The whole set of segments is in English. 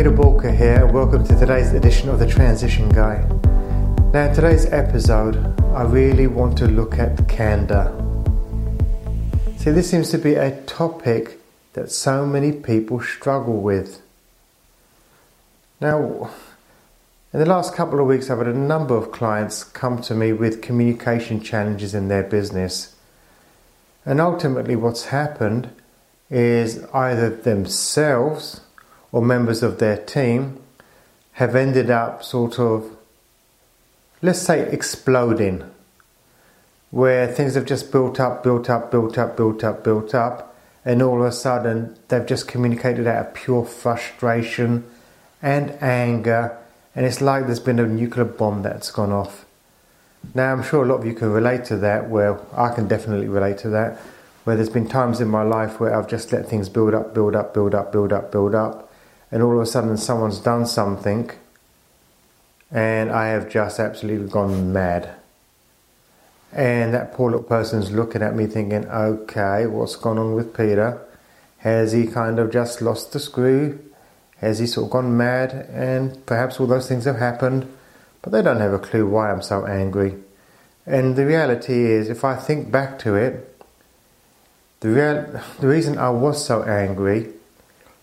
Peter Walker here, and welcome to today's edition of The Transition Guy. Now, in today's episode, I really want to look at candor. See, this seems to be a topic that so many people struggle with. Now, in the last couple of weeks, I've had a number of clients come to me with communication challenges in their business. And ultimately, what's happened is either themselves or members of their team have ended up sort of, let's say, exploding, where things have just built up, built up, built up, built up, built up, and all of a sudden they've just communicated out of pure frustration and anger and it's like there's been a nuclear bomb that's gone off. Now, I'm sure a lot of you can relate to that, where I can definitely relate to that, where there's been times in my life where I've just let things build up, build up, build up, build up, build up, and all of a sudden someone's done something, and I have just absolutely gone mad. And that poor little person's looking at me thinking, okay, what's gone on with Peter? Has he kind of just lost the screw? Has he sort of gone mad? And perhaps all those things have happened, but they don't have a clue why I'm so angry. And the reality is, if I think back to it, the, real, the reason I was so angry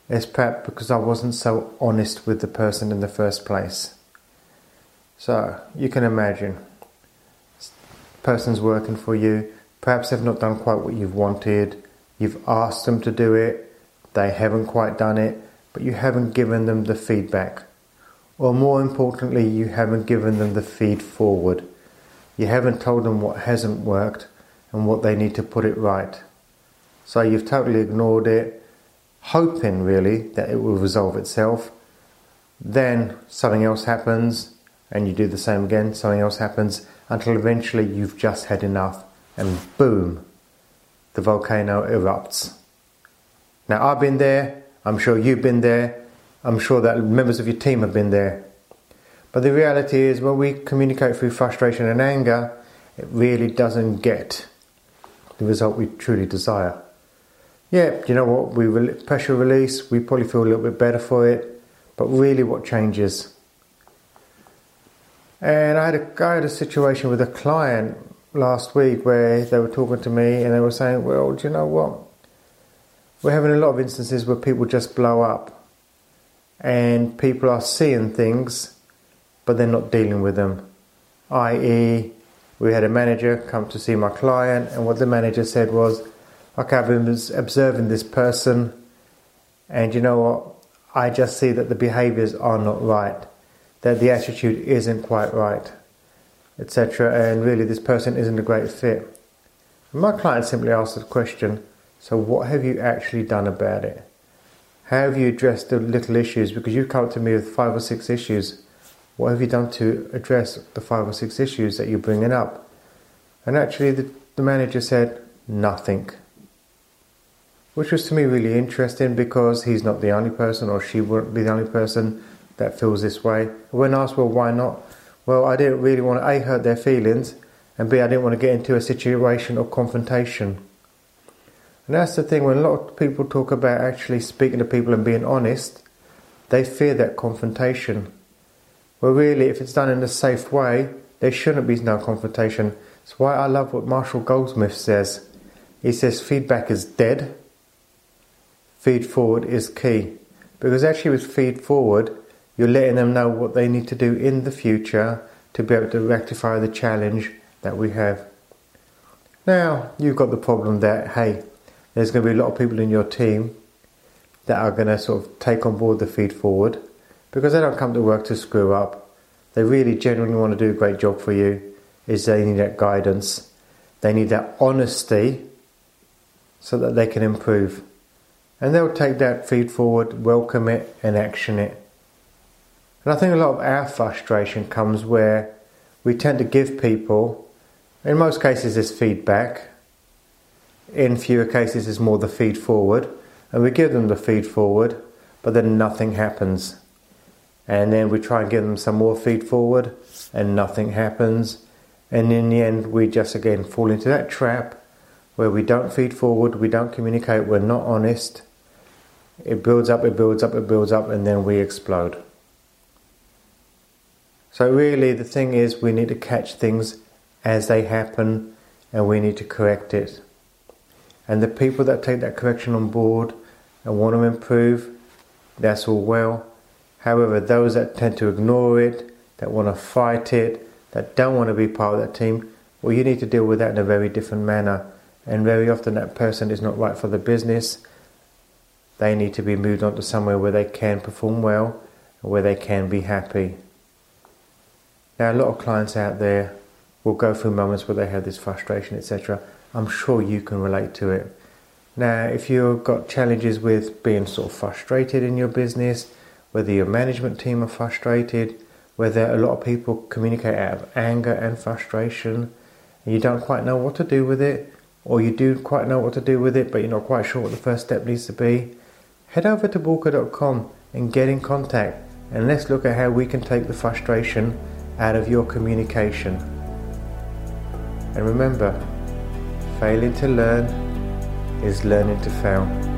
is perhaps because I wasn't so honest with the person in the first place. So you can imagine, person's working for you. Perhaps they've not done quite what you've wanted. You've asked them to do it. They haven't quite done it but you haven't given them the feedback. Or more importantly, you haven't given them the feed forward. You haven't told them what hasn't worked and what they need to put it right. So you've totally ignored it, hoping really that it will resolve itself. Then something else happens, and you do the same again, something else happens, until eventually you've just had enough, and boom, the volcano erupts. Now, I've been there, I'm sure you've been there. I'm sure that members of your team have been there. But the reality is, when we communicate through frustration and anger, it really doesn't get the result we truly desire. Yeah, you know what? We re- pressure release, we probably feel a little bit better for it, but really, what changes? And I had a, I had a situation with a client last week where they were talking to me and they were saying, Well, do you know what? We're having a lot of instances where people just blow up and people are seeing things but they're not dealing with them. I.e., we had a manager come to see my client, and what the manager said was, Okay, I've been observing this person, and you know what? I just see that the behaviors are not right, that the attitude isn't quite right, etc., and really this person isn't a great fit. And my client simply asked the question, so, what have you actually done about it? How have you addressed the little issues? Because you've come to me with five or six issues. What have you done to address the five or six issues that you're bringing up? And actually, the, the manager said nothing. Which was to me really interesting because he's not the only person, or she wouldn't be the only person that feels this way. When asked, well, why not? Well, I didn't really want to A, hurt their feelings, and B, I didn't want to get into a situation of confrontation. And that's the thing, when a lot of people talk about actually speaking to people and being honest, they fear that confrontation. Well, really, if it's done in a safe way, there shouldn't be no confrontation. That's why I love what Marshall Goldsmith says. He says feedback is dead, feed forward is key. Because actually, with feed forward, you're letting them know what they need to do in the future to be able to rectify the challenge that we have. Now, you've got the problem that, hey, there's going to be a lot of people in your team that are going to sort of take on board the feed forward because they don't come to work to screw up. They really genuinely want to do a great job for you. Is they need that guidance, they need that honesty, so that they can improve, and they'll take that feed forward, welcome it, and action it. And I think a lot of our frustration comes where we tend to give people, in most cases, this feedback in fewer cases, it's more the feed forward, and we give them the feed forward, but then nothing happens. And then we try and give them some more feed forward, and nothing happens. And in the end, we just again fall into that trap where we don't feed forward, we don't communicate, we're not honest, It builds up, it builds up, it builds up, and then we explode. So, really, the thing is, we need to catch things as they happen and we need to correct it. And the people that take that correction on board and want to improve, that's all well. However, those that tend to ignore it, that want to fight it, that don't want to be part of that team, well, you need to deal with that in a very different manner. And very often, that person is not right for the business. They need to be moved on to somewhere where they can perform well, where they can be happy. Now, a lot of clients out there will go through moments where they have this frustration, etc. I'm sure you can relate to it. Now, if you've got challenges with being sort of frustrated in your business, whether your management team are frustrated, whether a lot of people communicate out of anger and frustration, and you don't quite know what to do with it, or you do quite know what to do with it, but you're not quite sure what the first step needs to be, head over to Bulka.com and get in contact, and let's look at how we can take the frustration out of your communication. And remember, failing to learn is learning to fail.